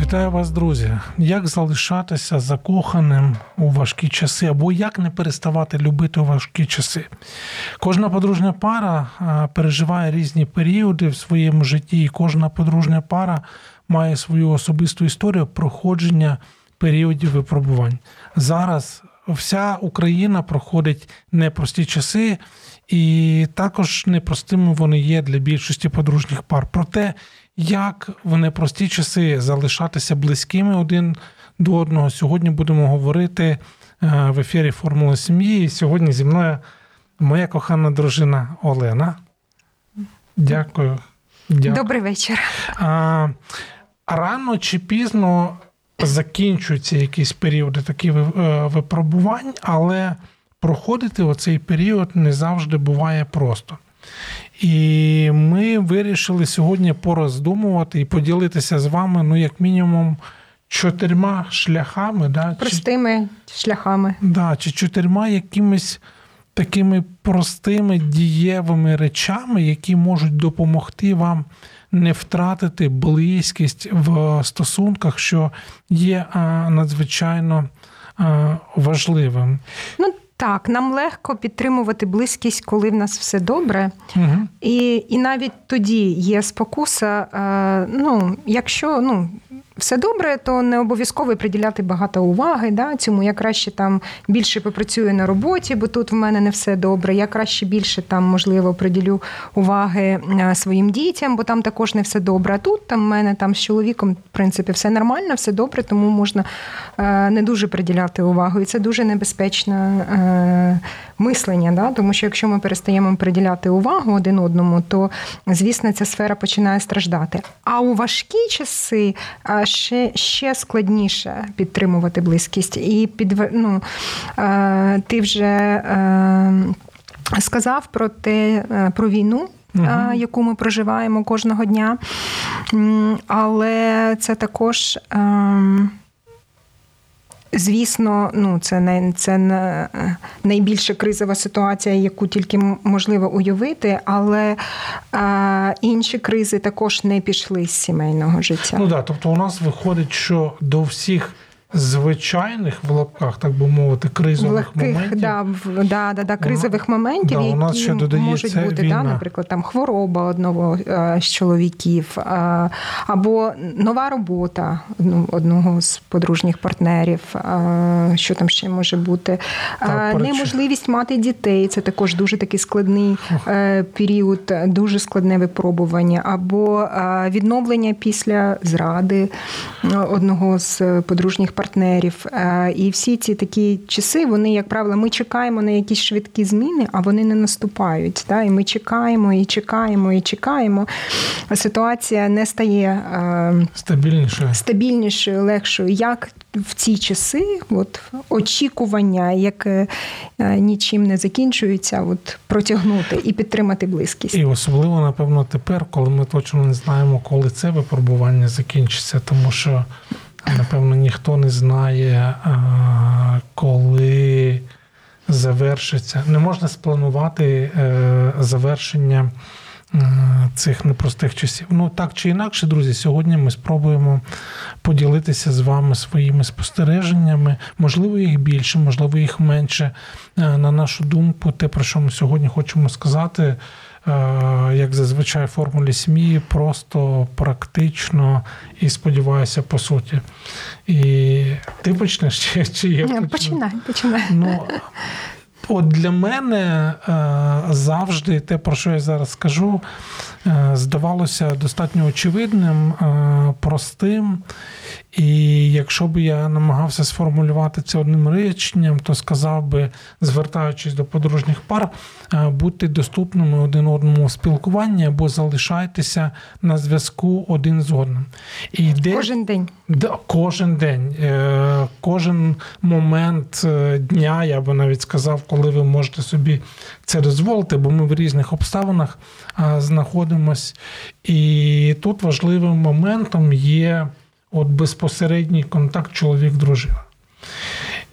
Вітаю вас, друзі! Як залишатися закоханим у важкі часи, або як не переставати любити у важкі часи? Кожна подружня пара переживає різні періоди в своєму житті, і кожна подружня пара має свою особисту історію проходження періодів випробувань. Зараз вся Україна проходить непрості часи, і також непростими вони є для більшості подружніх пар. Проте, як в непрості часи залишатися близькими один до одного, сьогодні будемо говорити е, в ефірі Формула сім'ї. І сьогодні зі мною моя кохана дружина Олена. Дякую. Дякую. Добрий вечір. А, Рано чи пізно закінчуються якісь періоди таких е, випробувань, але проходити оцей період не завжди буває просто. І ми вирішили сьогодні пороздумувати і поділитися з вами, ну, як мінімум, чотирма шляхами. Да, Простими чи, шляхами. Да, Чи чотирма якимись такими простими дієвими речами, які можуть допомогти вам не втратити близькість в стосунках, що є надзвичайно важливим. Ну, так, нам легко підтримувати близькість, коли в нас все добре. Угу. І і навіть тоді є спокуса. Е, ну, якщо ну, все добре, то не обов'язково приділяти багато уваги. Да, Цьому я краще там більше попрацюю на роботі, бо тут в мене не все добре. Я краще більше там, можливо, приділю уваги е, своїм дітям, бо там також не все добре. А тут там в мене там з чоловіком, в принципі, все нормально, все добре, тому можна е, не дуже приділяти увагу. І це дуже небезпечне е, мислення. Да? Тому що якщо ми перестаємо приділяти увагу один одному, то звісно ця сфера починає страждати. А у важкі часи ще ще складніше підтримувати близькість. І під, ну, е, ти вже е, сказав про те, е, про війну. Угу. Яку ми проживаємо кожного дня, але це також ем, Звісно, ну це не це не найбільша кризова ситуація, яку тільки можливо уявити, але е, інші кризи також не пішли з сімейного життя. Ну да, тобто у нас виходить, що до всіх звичайних в лапках, так би мовити, кризових Легких, моментів. Да, да, да, да, кризових моментів, да, у нас ще можуть бути, да, наприклад, там хвороба одного е, з чоловіків, е, або нова робота одного з подружніх партнерів, е, що там ще може бути, так, неможливість мати дітей. Це також дуже такий складний період, дуже складне випробування, або відновлення після зради одного з подружніх партнерів партнерів. Е, і всі ці такі часи, вони, як правило, ми чекаємо на якісь швидкі зміни, а вони не наступають. І ми чекаємо і чекаємо і чекаємо. Ситуація не стає е, стабільнішою, стабільнішою, легшою. Як в ці часи от, очікування, яке нічим не закінчується, от, протягнути і підтримати близькість. І особливо, напевно, тепер, коли ми точно не знаємо, коли це випробування закінчиться, тому що Напевно, ніхто не знає, коли завершиться. Не можна спланувати е, завершення е, цих непростих часів. Ну, так чи інакше, друзі, сьогодні ми спробуємо поділитися з вами своїми спостереженнями. Можливо, їх більше, можливо, їх менше. Е, на нашу думку, те, про що ми сьогодні хочемо сказати. Як зазвичай в формулі СМІ, просто практично і сподіваюся, по суті. І ти почнеш чи, чи я почну? Починай, починай. Ну, От для мене е, завжди те, про що я зараз скажу, здавалося достатньо очевидним, простим. І якщо б я намагався сформулювати це одним реченням, то сказав би, звертаючись до подружніх пар, будьте доступними один одному в спілкуванні або залишайтеся на зв'язку один з одним. І де... Кожен день. Да, Кожен день, е, кожен момент е, дня, я би навіть сказав, коли ви можете собі це дозволити, бо ми в різних обставинах знаходимось. І тут важливим моментом є от безпосередній контакт чоловік-дружина.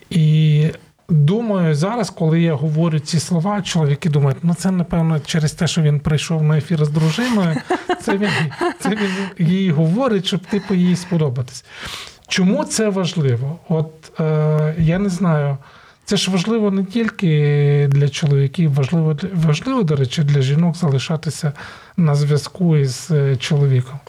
І думаю, зараз, коли я говорю ці слова, чоловіки думають, ну це напевно через те, що він прийшов на ефір з дружиною. Це він це він їй говорить, щоб типу їй сподобатись. Чому це важливо? От е, я не знаю. Це ж важливо не тільки для чоловіків, важливо важливо, до речі, для жінок залишатися на зв'язку із е, чоловіком.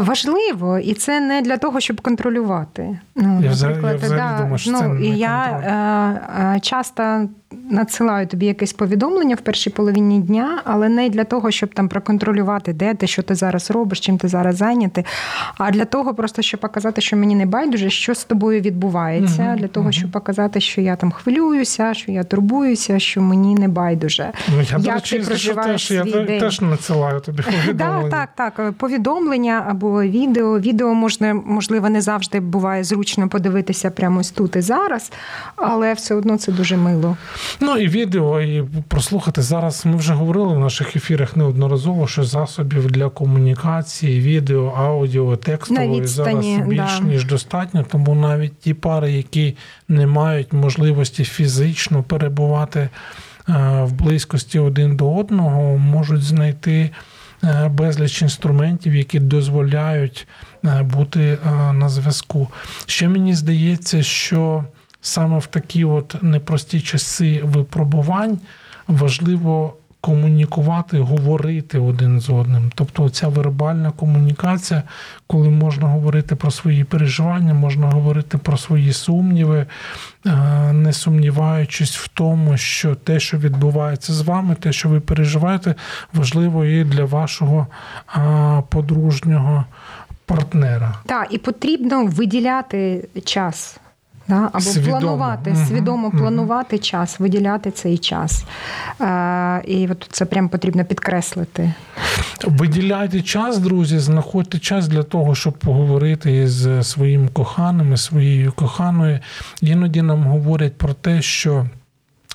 Важливо, і це не для того, щоб контролювати. Ну, Я наприклад, я да, думаю, що ну, це не я е, часто надсилаю тобі якесь повідомлення в першій половині дня, але не для того, щоб там проконтролювати, де ти, що ти зараз робиш, чим ти зараз зайнятий, а для того, просто щоб показати, що мені не байдуже, що з тобою відбувається, угу, для того, угу. щоб показати, що я там хвилююся, що я турбуюся, що мені не байдуже. Ну, я, Як ти проживаєш теж, свій я день. теж надсилаю тобі повідомлення. Так, так, так. Повідомлення або відео. Відео можна, можливо, не завжди буває зручно подивитися прямо ось тут і зараз, але все одно це дуже мило. Ну і відео, і прослухати зараз. Ми вже говорили в наших ефірах неодноразово, що засобів для комунікації, відео, аудіо, текстової зараз більш да. ніж достатньо. Тому навіть ті пари, які не мають можливості фізично перебувати е, в близькості один до одного, можуть знайти. Е, безліч інструментів, які дозволяють е, бути на зв'язку. Ще мені здається, що саме в такі от непрості часи випробувань важливо комунікувати, говорити один з одним. Тобто ця вербальна комунікація, коли можна говорити про свої переживання, можна говорити про свої сумніви, е, не сумніваючись в тому, що те, що відбувається з вами, те, що ви переживаєте, важливо і для вашого подружнього партнера. Так, і потрібно виділяти час. Да? Або свідомо. планувати, угу. свідомо планувати угу. час, виділяти цей час. Е, І от це прям потрібно підкреслити. Виділяйте час, друзі, знаходьте час для того, щоб поговорити з своїм коханим, своєю коханою. Іноді нам говорять про те, що.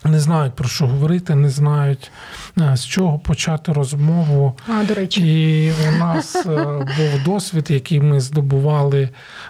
Не знають про що говорити, не знають е, з чого почати розмову. А, до речі. І у нас е, був досвід, який ми здобували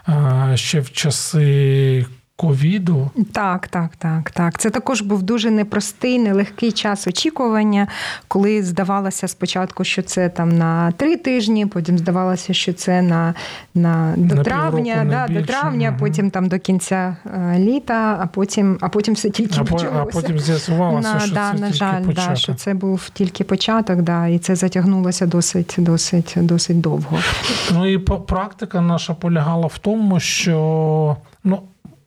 е, ще в часи ковіду. Так, так, так, так. Це також був дуже непростий, нелегкий час очікування, коли здавалося спочатку, що це там на три тижні, потім здавалося, що це на на до на травня, да, до травня, угу. потім там до кінця е, літа, а потім а потім все тільки а почалося. А потім з'ясувалося, на, що да, це на тільки жаль, початок. Да, що це був тільки початок, да, і це затягнулося досить, досить, досить довго. Ну і практика наша полягала в тому, що ну.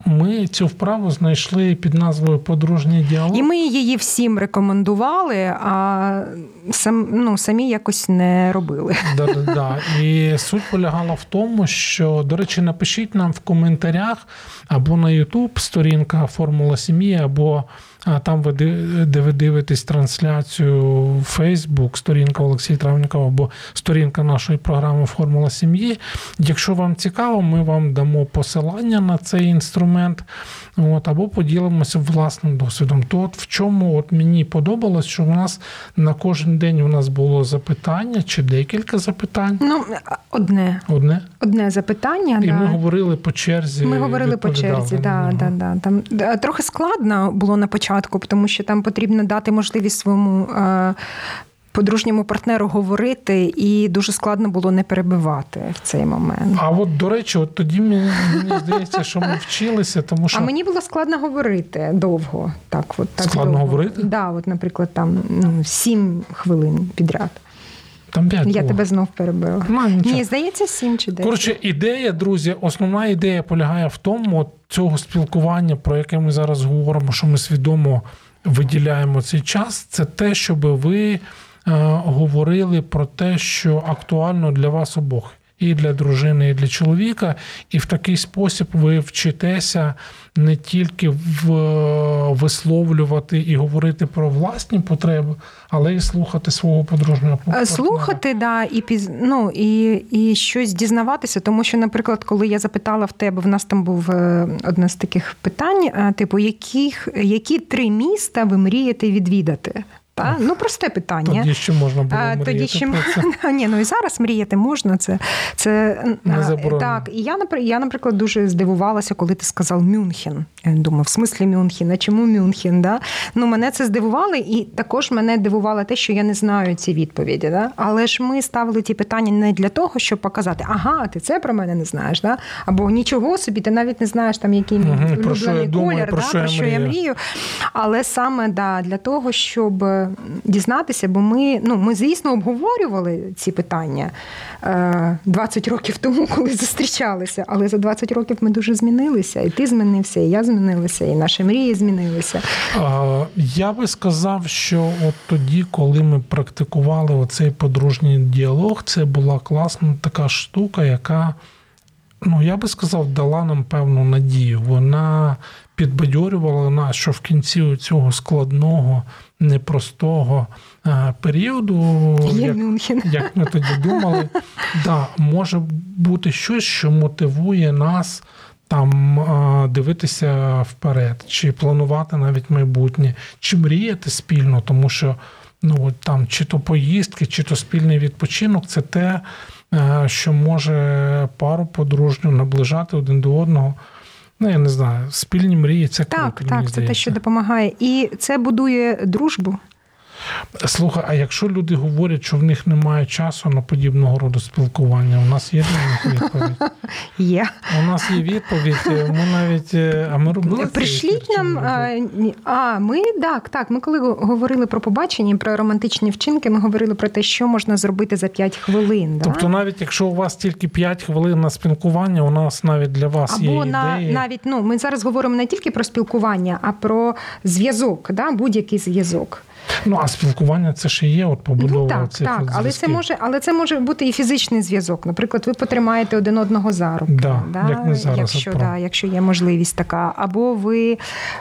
Ми цю вправу знайшли під назвою Подружній діалог. І ми її всім рекомендували, а сам, ну, самі якось не робили. Да, да, да. І суть полягала в тому, що, до речі, напишіть нам в коментарях або на YouTube сторінка Формула сім'ї, або там, ви де ви дивитесь трансляцію Facebook, сторінка Олексія Травнікова або сторінка нашої програми Формула сім'ї. Якщо вам цікаво, ми вам дамо посилання на цей інструмент, от, або поділимося власним досвідом. То от в чому от мені подобалось, що у нас на кожен день у нас було запитання чи декілька запитань? Ну, одне. Одне Одне запитання. І да. ми говорили по черзі. Ми говорили по черзі, да, да, да. Там трохи складно було на початку початку, тому що там потрібно дати можливість своєму. Е, подружньому партнеру говорити, і дуже складно було не перебивати в цей момент. А от до речі, от тоді мені, мені здається, що ми вчилися, тому що а мені було складно говорити довго. Так, от так складно довго. говорити? Да, от, наприклад, там ну, сім хвилин підряд. Там 5 Я було. тебе знов перебила. Ну, Ні, здається, сім чи 10. Коротше, ідея, друзі, основна ідея полягає в тому, цього спілкування, про яке ми зараз говоримо, що ми свідомо виділяємо цей час, це те, щоб ви говорили про те, що актуально для вас обох і для дружини, і для чоловіка. І в такий спосіб ви вчитеся не тільки в висловлювати і говорити про власні потреби, але й слухати свого подружнього партнера. Слухати, да, і ну, і, і щось дізнаватися. Тому що, наприклад, коли я запитала в тебе, в нас там був е, одне з таких питань: е, типу, яких які три міста ви мрієте відвідати? Та? Ну, просте питання. Тоді ще можна було мріяти Тоді ще... про це. Ні, ну і зараз мріяти можна. Це, це... Не Так, і я, я, наприклад, дуже здивувалася, коли ти сказав Мюнхен. Я думаю, в смислі Мюнхен, а чому Мюнхен? Да? Ну, мене це здивувало, і також мене дивувало те, що я не знаю ці відповіді. Да? Але ж ми ставили ті питання не для того, щоб показати, ага, ти це про мене не знаєш, да? або нічого собі, ти навіть не знаєш, там, який мій угу, улюблений колір, про, да? що, про що я мрію. Але саме да, для того, щоб дізнатися, бо ми, ну, ми, звісно, обговорювали ці питання 20 е, років тому, коли зустрічалися. Але за 20 років ми дуже змінилися. І ти змінився, і я змінилася, і наші мрії змінилися. Я би сказав, що от тоді, коли ми практикували оцей подружній діалог, це була класна така штука, яка. Ну, я би сказав, дала нам певну надію. Вона підбадьорювала нас, що в кінці цього складного, непростого е, періоду, як, як ми тоді думали, да, може бути щось, що мотивує нас. Там е, дивитися вперед, чи планувати навіть майбутнє, чи мріяти спільно, тому що ну там чи то поїздки, чи то спільний відпочинок це те, е, що може пару подружню наближати один до одного. Ну, я не знаю, спільні мрії це круто, Так, так, це те, що допомагає. І це будує дружбу. Слухай, а якщо люди говорять, що в них немає часу на подібного роду спілкування, у нас є відповідь? Є. У нас є відповідь. Ми навіть е, а ми робили прийшліть нам. А ми так, так. Ми коли говорили про побачення, про романтичні вчинки, ми говорили про те, що можна зробити за 5 хвилин. Тобто, навіть якщо у вас тільки 5 хвилин на спілкування, у нас навіть для вас Або є на навіть ну ми зараз говоримо не тільки про спілкування, а про зв'язок, да? будь-який зв'язок. Ну а спілкування це ще є, от побудова ну, так, цих так, але це може, але це може бути і фізичний зв'язок. Наприклад, ви потримаєте один одного за руки, да, да? Як не зараз, якщо да, якщо є можливість така, або ви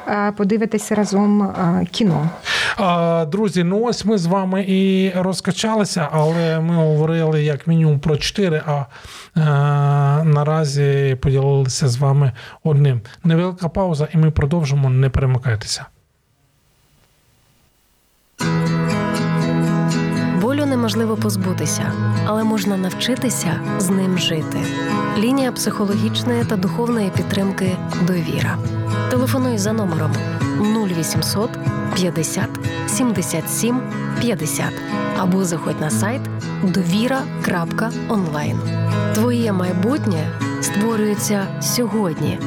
е, подивитеся разом е, кіно. А, Друзі, ну ось ми з вами і розкачалися, але ми говорили як мінімум про чотири. А е, наразі поділилися з вами одним. Невелика пауза, і ми продовжимо. Не перемикайтеся. Неможливо позбутися, але можна навчитися з ним жити. Лінія психологічної та духовної підтримки довіра. Телефонуй за номером 0800 50 77 50 або заходь на сайт довіра.онлайн. Твоє майбутнє створюється сьогодні.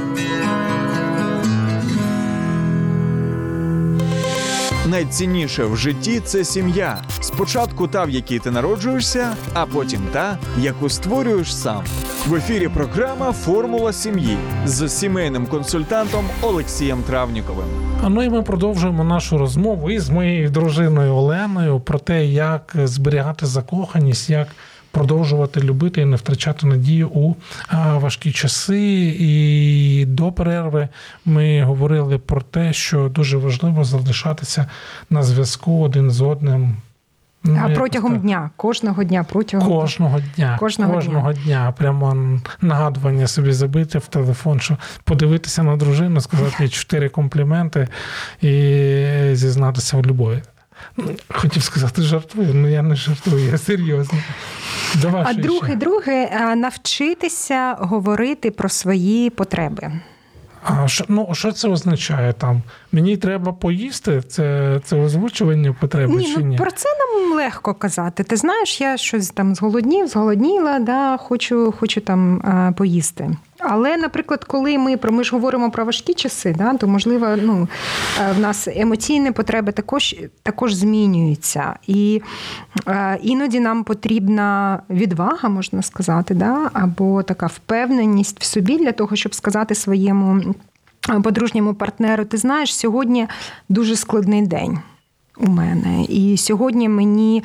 Найцінніше в житті це сім'я. Спочатку та, в якій ти народжуєшся, а потім та, яку створюєш сам. В ефірі програма Формула сім'ї з сімейним консультантом Олексієм Травніковим. А ну і ми продовжуємо нашу розмову із моєю дружиною Оленою про те, як зберігати закоханість, як продовжувати любити і не втрачати надію у важкі часи. І до перерви ми говорили про те, що дуже важливо залишатися на зв'язку один з одним. Ну, а протягом так. дня, кожного дня, протягом кожного дня, кожного, кожного дня. дня. Прямо нагадування собі забити в телефон, що подивитися на дружину, сказати їй чотири компліменти і зізнатися в любові. Хотів сказати, жартую, але я не жартую, я серйозно. Давай, а друге, друге, навчитися говорити про свої потреби. А що ну що це означає там? Мені треба поїсти? Це це озвучування потреби ні, чи ну, ні? Про це нам легко казати. Ти знаєш, я щось там зголоднів, зголодніла, да, хочу хочу там поїсти. Але, наприклад, коли ми про ми ж говоримо про важкі часи, да, то можливо, ну е, в нас емоційні потреби також також змінюються, і е, іноді нам потрібна відвага, можна сказати, да, або така впевненість в собі для того, щоб сказати своєму е, подружньому партнеру: ти знаєш, сьогодні дуже складний день. у мене. І сьогодні мені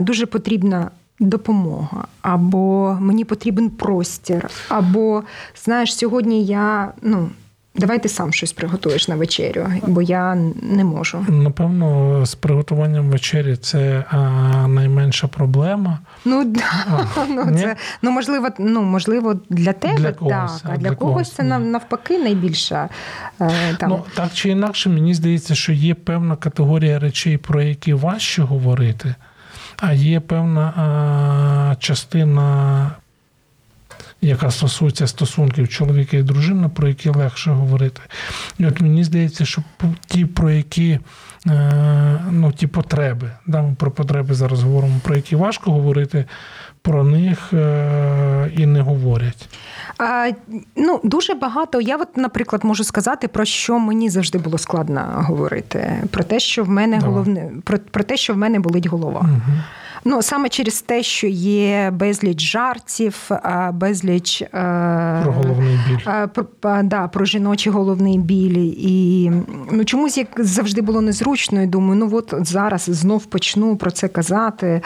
дуже потрібна. Допомога, або мені потрібен простір, або знаєш, сьогодні я ну Давай ти сам щось приготуєш на вечерю, бо я не можу. Напевно, з приготуванням вечері це а, найменша проблема. Ну да. А, ну, це, ну можливо, ну можливо, для тебе для когось, так, а для, для когось це ні. навпаки найбільша. Е, там. Ну так чи інакше, мені здається, що є певна категорія речей, про які важче говорити, а є певна частина яка стосується стосунків чоловіка і дружини, про які легше говорити. І от мені здається, що ті, про які е, ну, ті потреби, да, ми про потреби зараз говоримо, про які важко говорити, про них е, і не говорять. А, Ну, дуже багато. Я, от, наприклад, можу сказати, про що мені завжди було складно говорити. Про те, що в мене Давай. головне, про, про те, що в мене болить голова. Угу. Ну саме через те, що є безліч жартів, безліч е, про головний біль. Про, да, про жіночі головний біль. І ну чомусь як завжди було незручно. і Думаю, ну от зараз знов почну про це казати.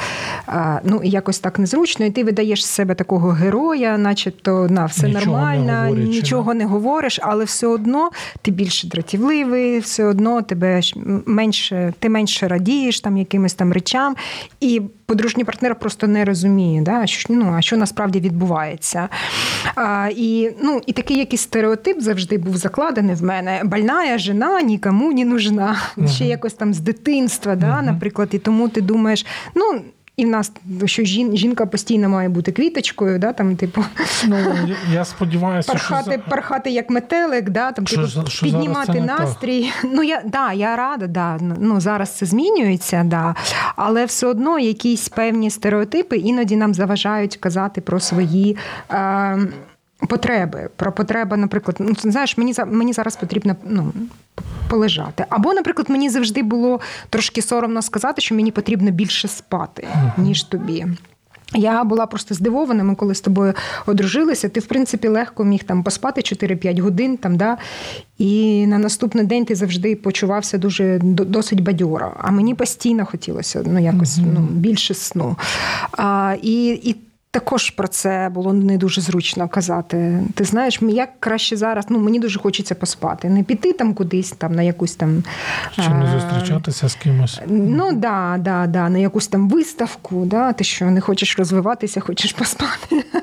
Ну якось так незручно. І ти видаєш з себе такого героя, начебто на все нічого нормально, не говорить, нічого не говориш, але все одно ти більше дратівливий, все одно тебе менше, ти менше радієш там якимось там речам. І подружній партнер просто не розуміє, да, що ну, а що насправді відбувається. А, І ну, і такий якийсь стереотип завжди був закладений в мене. Бальна жена нікому не нужна. Ще якось там з дитинства, да, наприклад, і тому ти думаєш, ну. І в нас що жін, жінка постійно має бути квіточкою, да, там, типу, ну, я сподіваюся, пархати, що... пархати як метелик, да, там, що, типу, що піднімати настрій. Ну, я да, я рада, да, ну, зараз це змінюється, да, але все одно якісь певні стереотипи іноді нам заважають казати про свої. Е, Потреби про потреби, наприклад, ну знаєш, мені мені зараз потрібно ну, полежати. Або, наприклад, мені завжди було трошки соромно сказати, що мені потрібно більше спати, ніж тобі. Я була просто здивована, ми коли з тобою одружилися. Ти, в принципі, легко міг там поспати 4-5 годин, там, да, і на наступний день ти завжди почувався дуже досить бадьоро. А мені постійно хотілося ну, якось ну, більше сну. А, І і також про це було не дуже зручно казати. Ти знаєш, як краще зараз, ну мені дуже хочеться поспати, не піти там кудись, там на якусь там чи не зустрічатися з кимось. Ну да, да, да, на якусь там виставку, да, ти що не хочеш розвиватися, хочеш поспати.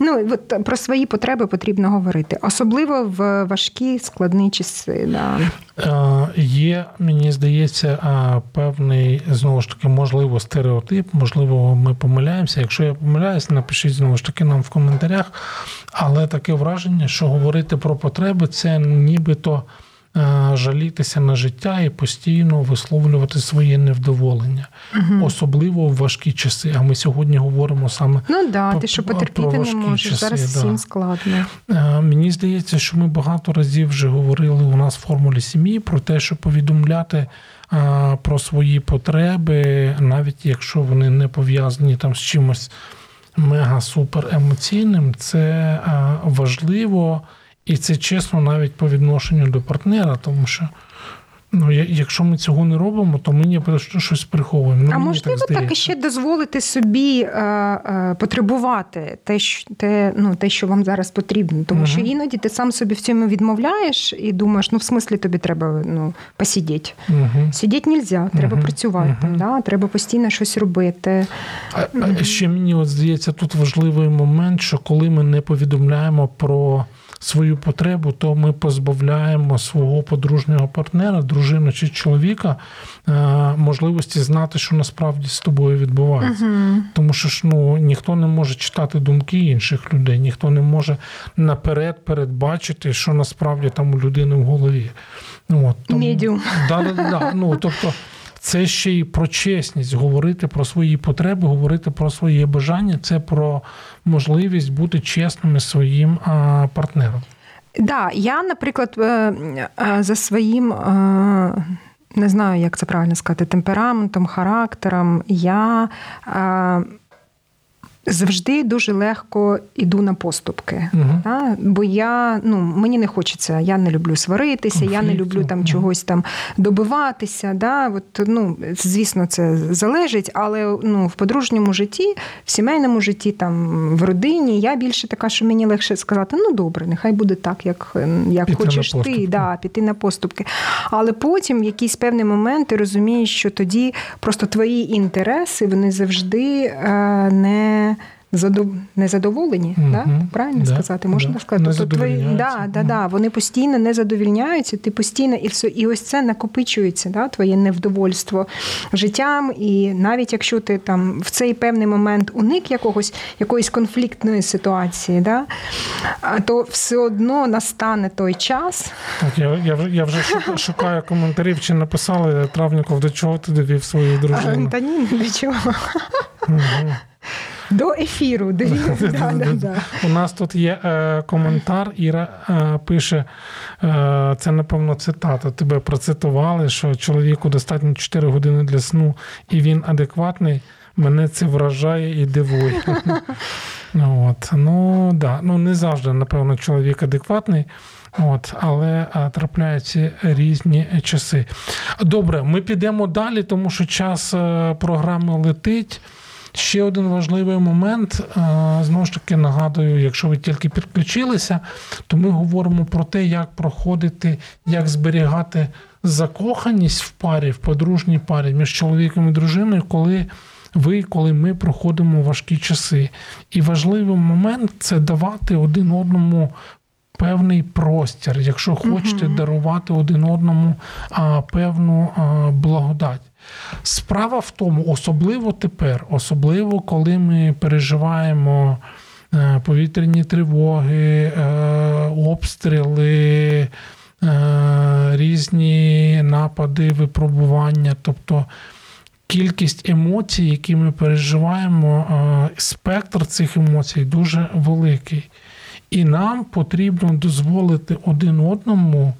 Ну от про свої потреби потрібно говорити, особливо в важкі складні часи. Да. Е, є, мені здається, е, певний знову ж таки можливо стереотип. Можливо, ми помиляємося. Якщо я помиляюсь, напишіть знову ж таки нам в коментарях. Але таке враження, що говорити про потреби, це нібито. Е, жалітися на життя і постійно висловлювати своє невдоволення, угу. особливо в важкі часи. А ми сьогодні говоримо саме ну да, про, ти що потерпіти не можеш часи, зараз да. всім складно. Е, мені здається, що ми багато разів вже говорили у нас в формулі сім'ї про те, що повідомляти. Е, про свої потреби, навіть якщо вони не пов'язані там з чимось мега-супер емоційним, це важливо і це чесно навіть по відношенню до партнера, тому що ну, якщо ми цього не робимо, то ми ніби щось приховуємо. Ну, а можливо, так, так і ще дозволити собі е, е, потребувати те, що те, ну, те, що вам зараз потрібно. Тому угу. що іноді ти сам собі в цьому відмовляєш і думаєш, ну в смислі тобі треба ну, посидіти. Угу. Сидіти не можна, треба угу. працювати, там, да? треба постійно щось робити. А, а ще мені от здається, тут важливий момент, що коли ми не повідомляємо про свою потребу, то ми позбавляємо свого подружнього партнера, дружину чи чоловіка е, можливості знати, що насправді з тобою відбувається. uh Тому що ж ну ніхто не може читати думки інших людей, ніхто не може наперед передбачити, що насправді там у людини в голові. Ну, от, тому, Медіум. Да, да, да, ну, тобто, це ще й про чесність, говорити про свої потреби, говорити про своє бажання. Це про можливість бути чесними своїм партнером. Да, я, наприклад, е, е, за своїм. Е, не знаю, як це правильно сказати, темпераментом, характером. Я завжди дуже легко йду на поступки. Угу. Да? Бо я ну мені не хочеться, я не люблю сваритися, я не люблю там чогось там добиватися. Да? От, ну, Звісно, це залежить, але ну, в подружньому житті, в сімейному житті, там, в родині я більше така, що мені легше сказати: ну добре, нехай буде так, як як піти хочеш ти, да, піти на поступки. Але потім в якийсь певний момент ти розумієш, що тоді просто твої інтереси вони завжди е, не задов... незадоволені, Мгм. да? правильно Да, сказати? Можна да. сказати? Тобто твої... да, да, да, вони постійно не задовільняються, ти постійно і все, і ось це накопичується, да, твоє невдовольство життям. І навіть якщо ти там в цей певний момент уник якогось якоїсь конфліктної ситуації, да, то все одно настане той час. Так, я, я, я вже шукаю коментарів, чи написали Травніков, до чого ти довів свою дружину. Та ні, до чого. Мгм. До ефіру. У нас тут є е, коментар. Іра е, пише: е, це, напевно, цитата. Тебе процитували, що чоловіку достатньо 4 години для сну, і він адекватний. Мене це вражає і дивує. От. Ну, да. ну, не завжди, напевно, чоловік адекватний. От, але а, трапляються різні часи. Добре, ми підемо далі, тому що час програми летить. Ще один важливий момент. е, Знову ж таки, нагадую, якщо ви тільки підключилися, то ми говоримо про те, як проходити, як зберігати закоханість в парі, в подружній парі між чоловіком і дружиною, коли ви, коли ми проходимо важкі часи. І важливий момент це давати один одному. Певний простір, якщо хочете дарувати один одному а, певну а, благодать. Справа в тому, особливо тепер, особливо коли ми переживаємо е, повітряні тривоги, е, обстріли, е, різні напади, випробування, тобто кількість емоцій, які ми переживаємо, спектр цих емоцій дуже великий. І нам потрібно дозволити один одному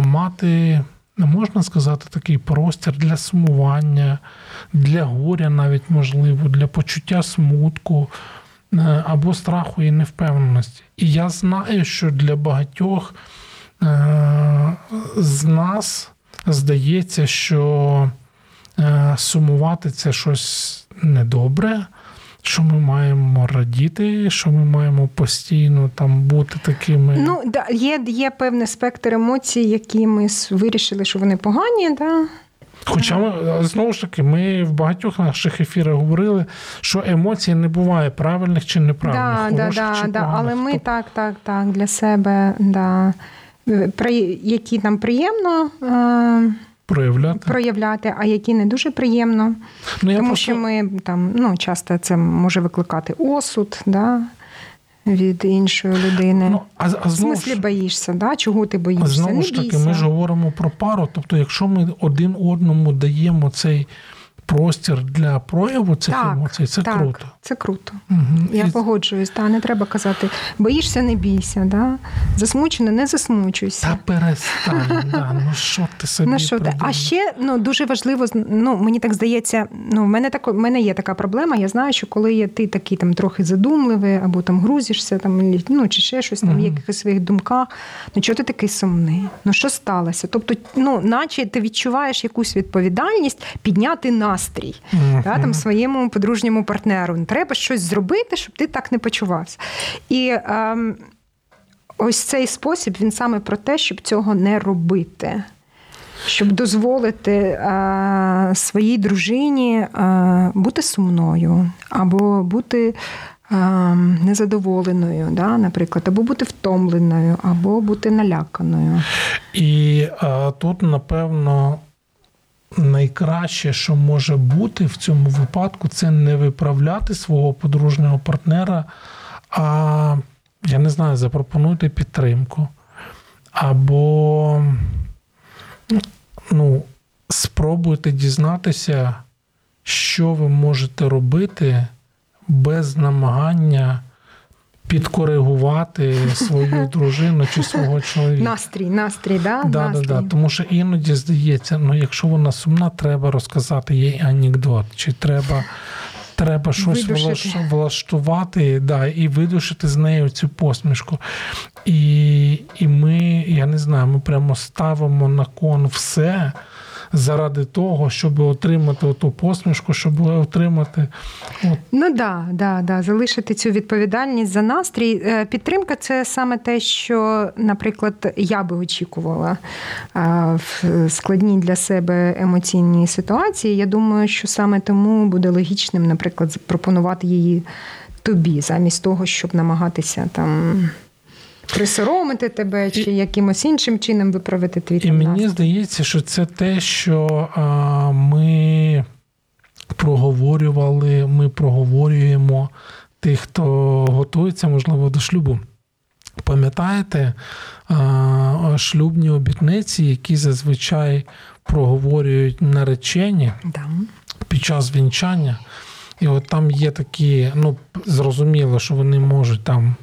мати, не можна сказати, такий простір для сумування, для горя, навіть можливо, для почуття смутку е, або страху і невпевненості. І я знаю, що для багатьох е, з нас здається, що е, сумувати це щось недобре що ми маємо радіти, що ми маємо постійно там бути такими. Ну, да, є, є певний спектр емоцій, які ми вирішили, що вони погані, да? Хоча ми знову ж таки, ми в багатьох наших ефірах говорили, що емоцій не буває правильних чи неправильних. Да, хороших да, чи да. поганих. Але ми Тобто, так, так, так, для себе, да. При, які нам приємно е, проявляти. проявляти, а які не дуже приємно. Ну, я Тому просто- що ми там ну, часто це може викликати осуд да, від іншої людини. Ну, а, а В смислі боїшся, да? чого ти а боїшся? знову ж таки, бійся. ми ж говоримо про пару. Тобто, якщо ми один одному даємо цей простір для прояву цих так, емоцій, це так, круто. Це круто. Угу. Я погоджуюсь, та не треба казати, боїшся, не бійся, да? засмучено, не засмучуйся. Та перестань, да, ну що ти собі Ну що ти? А ще ну дуже важливо ну мені так здається. Ну в мене тако, в мене є така проблема. Я знаю, що коли є ти такий там трохи задумливий, або там грузишся, там ну чи ще щось там в якихось своїх думках. Ну чого ти такий сумний? Ну що сталося? Тобто, ну наче ти відчуваєш якусь відповідальність підняти настрій Мгм. да, там своєму подружньому партнеру. Треба щось зробити, щоб ти так не почувався. І ем, ось цей спосіб він саме про те, щоб цього не робити. Щоб дозволити е, своїй дружині е, бути сумною, або бути е, незадоволеною, да, наприклад, або бути втомленою, або бути наляканою. І е, тут, напевно, найкраще, що може бути в цьому випадку, це не виправляти свого подружнього партнера, а я не знаю, запропонуйте підтримку. Або ну, спробуйте дізнатися, що ви можете робити без намагання підкоригувати свою дружину чи свого чоловіка. Настрій, настрій, да? Да, да, да. Тому що іноді здається, ну якщо вона сумна, треба розказати їй анекдот, чи треба треба щось Видушити. влаштувати да, і видушити з нею цю посмішку. І, і ми, я не знаю, ми прямо ставимо на кон все. Заради того, щоб отримати ту посмішку, щоб отримати от, Ну да, да, да, залишити цю відповідальність за настрій. Е, Підтримка це саме те, що, наприклад, я би очікувала е, в складній для себе емоційній ситуації. Я думаю, що саме тому буде логічним, наприклад, запропонувати її тобі, замість того, щоб намагатися там. Присоромити тебе чи якимось іншим чином виправити твій І мені настрій. здається, що це те, що а, ми проговорювали, ми проговорюємо тих, хто готується, можливо, до шлюбу. Пам'ятаєте а, шлюбні обітниці, які зазвичай проговорюють наречені Да. під час вінчання. І от там є такі, ну, зрозуміло, що вони можуть там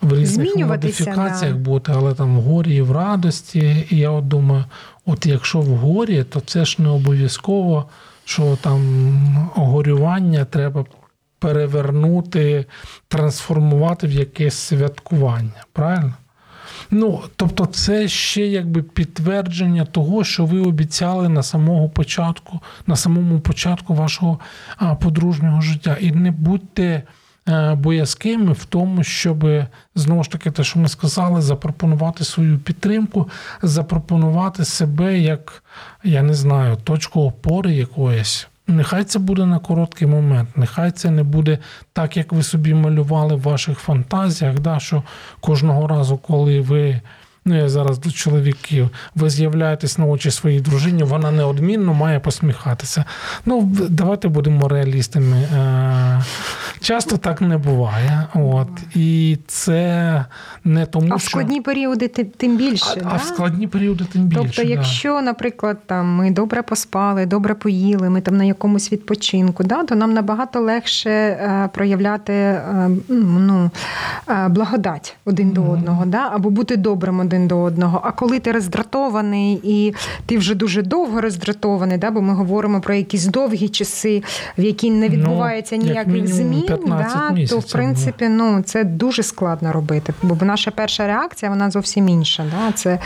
в різних модифікаціях да. бути, але там в горі і в радості. І я от думаю, от якщо в горі, то це ж не обов'язково, що там горювання треба перевернути, трансформувати в якесь святкування. Правильно? Ну, тобто, це ще якби підтвердження того, що ви обіцяли на самого початку, на самому початку вашого подружнього життя. І не будьте боязкими в тому, щоб знову ж таки, те, що ми сказали, запропонувати свою підтримку, запропонувати себе як, я не знаю, точку опори якоїсь. Нехай це буде на короткий момент, нехай це не буде так, як ви собі малювали в ваших фантазіях, да, що кожного разу, коли ви. Ну, я зараз до чоловіків, ви з'являєтесь на очі своїй дружині, вона неодмінно має посміхатися. Ну, давайте будемо реалістами. Е, Часто так не буває. От. І це не тому, А в що. складні періоди тим більше. а, да? а в складні періоди тим більше. Тобто, да. якщо, наприклад, там ми добре поспали, добре поїли, ми там на якомусь відпочинку, да, то нам набагато легше е, проявляти е, ну, благодать один до одного, да, або бути добрим один до одного. А коли ти роздратований і ти вже дуже довго роздратований, да, бо ми говоримо про якісь довгі часи, в які не Ну, відбувається як ніяких мінімум змін, 15 да, то в принципі ну, це дуже складно робити. Бо наша перша реакція вона зовсім інша. Да? Це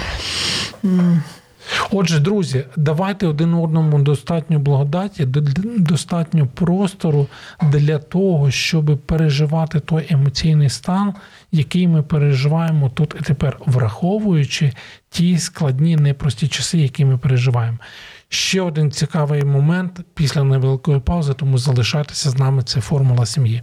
Отже, друзі, давайте один одному достатньо благодаті, достатньо простору для того, щоб переживати той емоційний стан, який ми переживаємо тут і тепер, враховуючи ті складні, непрості часи, які ми переживаємо. Ще один цікавий момент після невеликої паузи, тому залишайтеся з нами. Це формула сім'ї.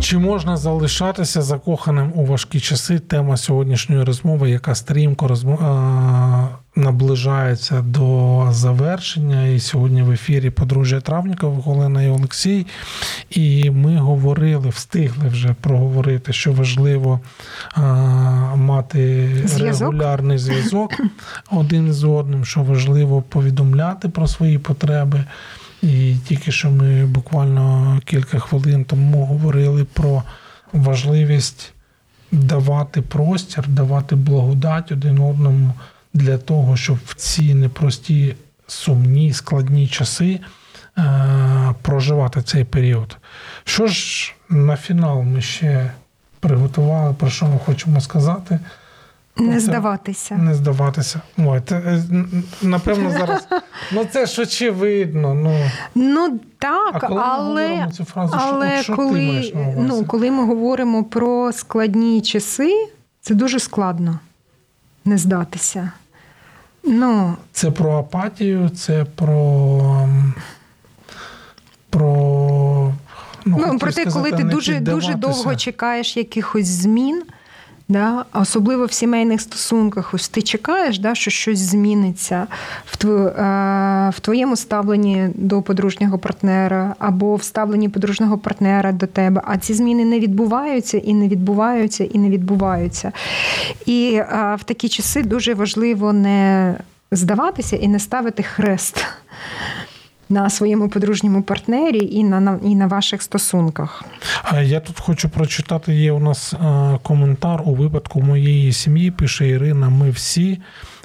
Чи можна залишатися закоханим у важкі часи? Тема сьогоднішньої розмови, яка стрімко розмо... наближається до завершення. І сьогодні в ефірі подружжя Травнікова, Олена і Олексій. І ми говорили, встигли вже проговорити, що важливо а, мати Зв'язок. регулярний зв'язок один з одним, що важливо повідомляти про свої потреби. І тільки що ми буквально кілька хвилин тому говорили про важливість давати простір, давати благодать один одному для того, щоб в ці непрості, сумні, складні часи е- проживати цей період. Що ж на фінал ми ще приготували, про що ми хочемо сказати? Не здаватися. Не здаватися. Ой, це, е, напевно, зараз. Ну це ж очевидно. Ну, Ну так, а коли але, говоримо цю фразу, але що ти коли, маєш на ну, коли ми говоримо про складні часи, це дуже складно не здатися. Ну, Це про апатію, це про. про ну, ну, про те, коли ти дуже, дуже довго чекаєш якихось змін, Да? Особливо в сімейних стосунках. Ось ти чекаєш, да, що щось зміниться в тв... Е, в твоєму ставленні до подружнього партнера або в ставленні подружнього партнера до тебе. А ці зміни не відбуваються і не відбуваються, і не відбуваються. І в такі часи дуже важливо не здаватися і не ставити хрест на своєму подружньому партнері і на і на ваших стосунках. Я тут хочу прочитати. Є у нас коментар у випадку моєї сім'ї. Пише Ірина. Ми всі,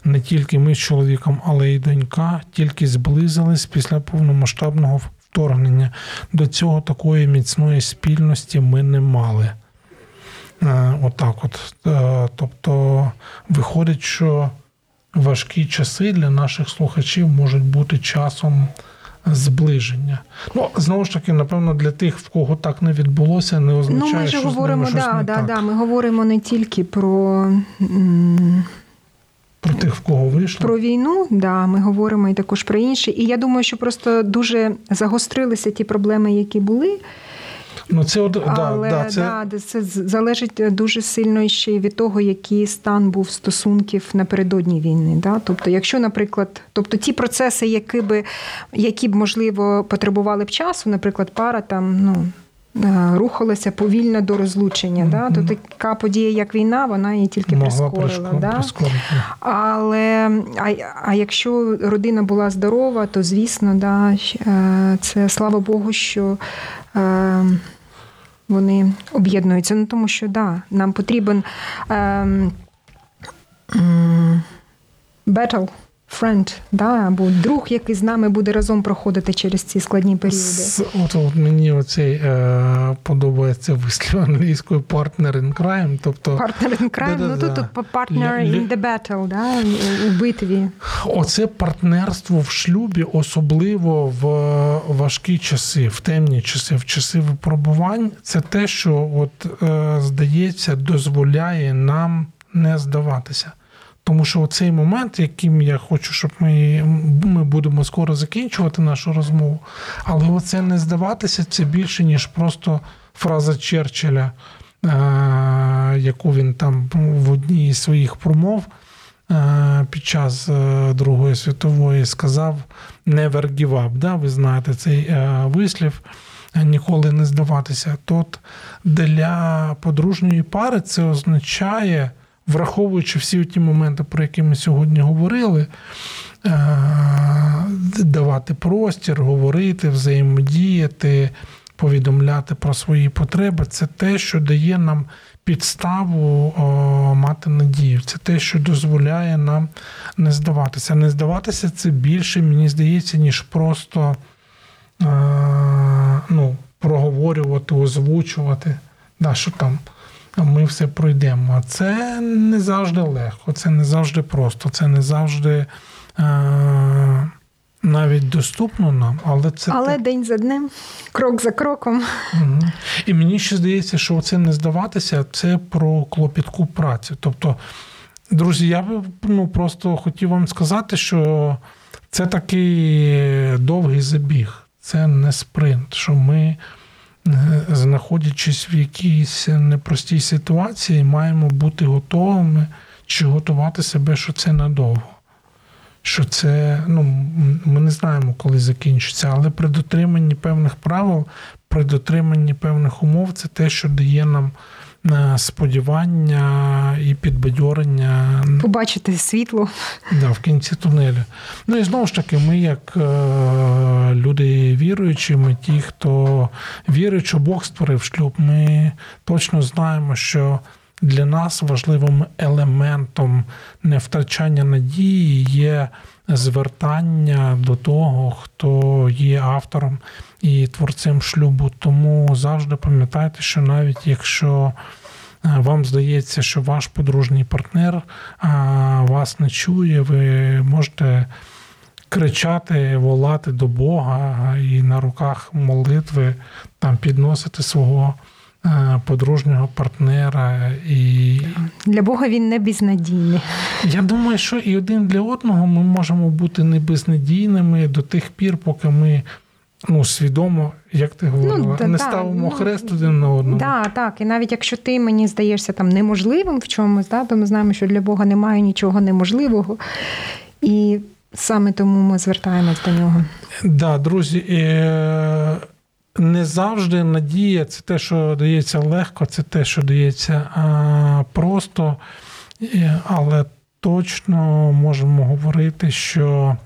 не тільки ми з чоловіком, але й донька, тільки зблизились після повномасштабного вторгнення. До цього такої міцної спільності ми не мали. Отак, от, е, тобто, виходить, що важкі часи для наших слухачів можуть бути часом зближення. Ну знову ж таки, напевно, для тих, в кого так не відбулося, не означає, ну, ми ж що говоримо, з ними щось да, не да, так. Ми говоримо не тільки про. Про тих, в кого вийшло? Про війну, да, ми говоримо і також про інші. І я думаю, що просто дуже загострилися ті проблеми, які були. Ну, це от, Але да, це... Да, це залежить дуже сильно ще й від того, який стан був стосунків напередодні війни. Да? Тобто, якщо, наприклад, тобто ті процеси, які б які б можливо потребували б часу, наприклад, пара там ну. Е, рухалася повільно до розлучення. Mm-hmm. Да? То така подія, як війна, вона її тільки Могла прискорила. Да? Прискорити. Але а, а якщо родина була здорова, то звісно, да, е, це слава Богу, що е, вони об'єднуються. Ну тому що да, нам потрібен ем, battle friend, да, або друг, який з нами буде разом проходити через ці складні періоди. От, от мені оцей е, подобається вислів англійською partner in crime. Тобто partner in crime, ну тут partner in the battle, да, у битві. Оце партнерство в шлюбі, особливо в важкі часи, в темні часи, в часи випробувань. Це те, що от е, здається, дозволяє нам не здаватися. Тому що цей момент, яким я хочу, щоб ми ми будемо скоро закінчувати нашу розмову, але оце не здаватися, це більше, ніж просто фраза Черчилля, е, яку він там в одній із своїх промов е, під час е, Другої світової сказав «never give up». Да? Ви знаєте цей вислів. Ніколи не здаватися. Тут для подружньої пари це означає враховуючи всі ті моменти, про які ми сьогодні говорили, е, давати простір, говорити, взаємодіяти, повідомляти про свої потреби це те, що дає нам підставу мати надію. Це те, що дозволяє нам не здаватися. Не здаватися це більше, мені здається, ніж просто е, ну, проговорювати, озвучувати, да, що там ми все пройдемо. А це не завжди легко, це не завжди просто, це не завжди. Е- навіть доступно нам, але це але так. день за днем, крок за кроком. Угу. І мені ще здається, що це не здаватися, це про клопітку праці. Тобто, друзі, я би ну, просто хотів вам сказати, що це такий довгий забіг, це не спринт. що ми знаходячись в якійсь непростій ситуації, маємо бути готовими чи готувати себе, що це надовго. Що це, ну, ми не знаємо, коли закінчиться, але при дотриманні певних правил, при дотриманні певних умов, це те, що дає нам е, сподівання і підбадьорення. Побачити світло Да, в кінці тунелю. Ну і знову ж таки, ми, як е, люди віруючі, ми ті, хто вірить, що Бог створив шлюб, ми точно знаємо, що для нас важливим елементом невтрачання надії є звертання до того, хто є автором і творцем шлюбу. Тому завжди пам'ятайте, що навіть якщо е, вам здається, що ваш подружній партнер вас не чує, ви можете кричати, волати до Бога і на руках молитви там підносити свого е, подружнього партнера. І Для Бога він не безнадійний. Я думаю, що і один для одного ми можемо бути не безнадійними до тих пір, поки ми ну, свідомо, як ти говорила, да, не да, ставимо ну, хрест один на одному. Да, так. І навіть якщо ти мені здаєшся там неможливим в чомусь, да, то ми знаємо, що для Бога немає нічого неможливого. І саме тому ми звертаємось до нього. Да, друзі, е, не завжди надія це те, що дається легко, це те, що дається а, просто, але точно можемо говорити, що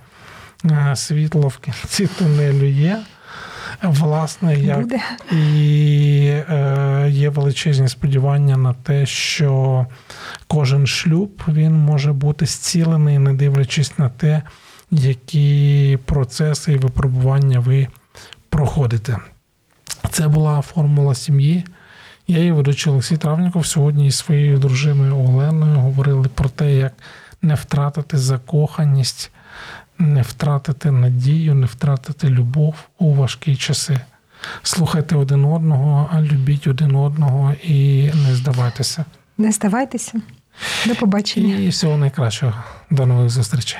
е, світло в кінці тунелю є. Власне, як Буде. і е, є величезні сподівання на те, що кожен шлюб він може бути зцілений, не дивлячись на те, які процеси і випробування ви проходите. Це була формула сім'ї. Я її ведучий Олексій Травніков. Сьогодні із своєю дружиною Оленою говорили про те, як не втратити закоханість, не втратити надію, не втратити любов у важкі часи. Слухайте один одного, любіть один одного і не здавайтеся. Не здавайтеся. До побачення. І всього найкращого. До нових зустрічей.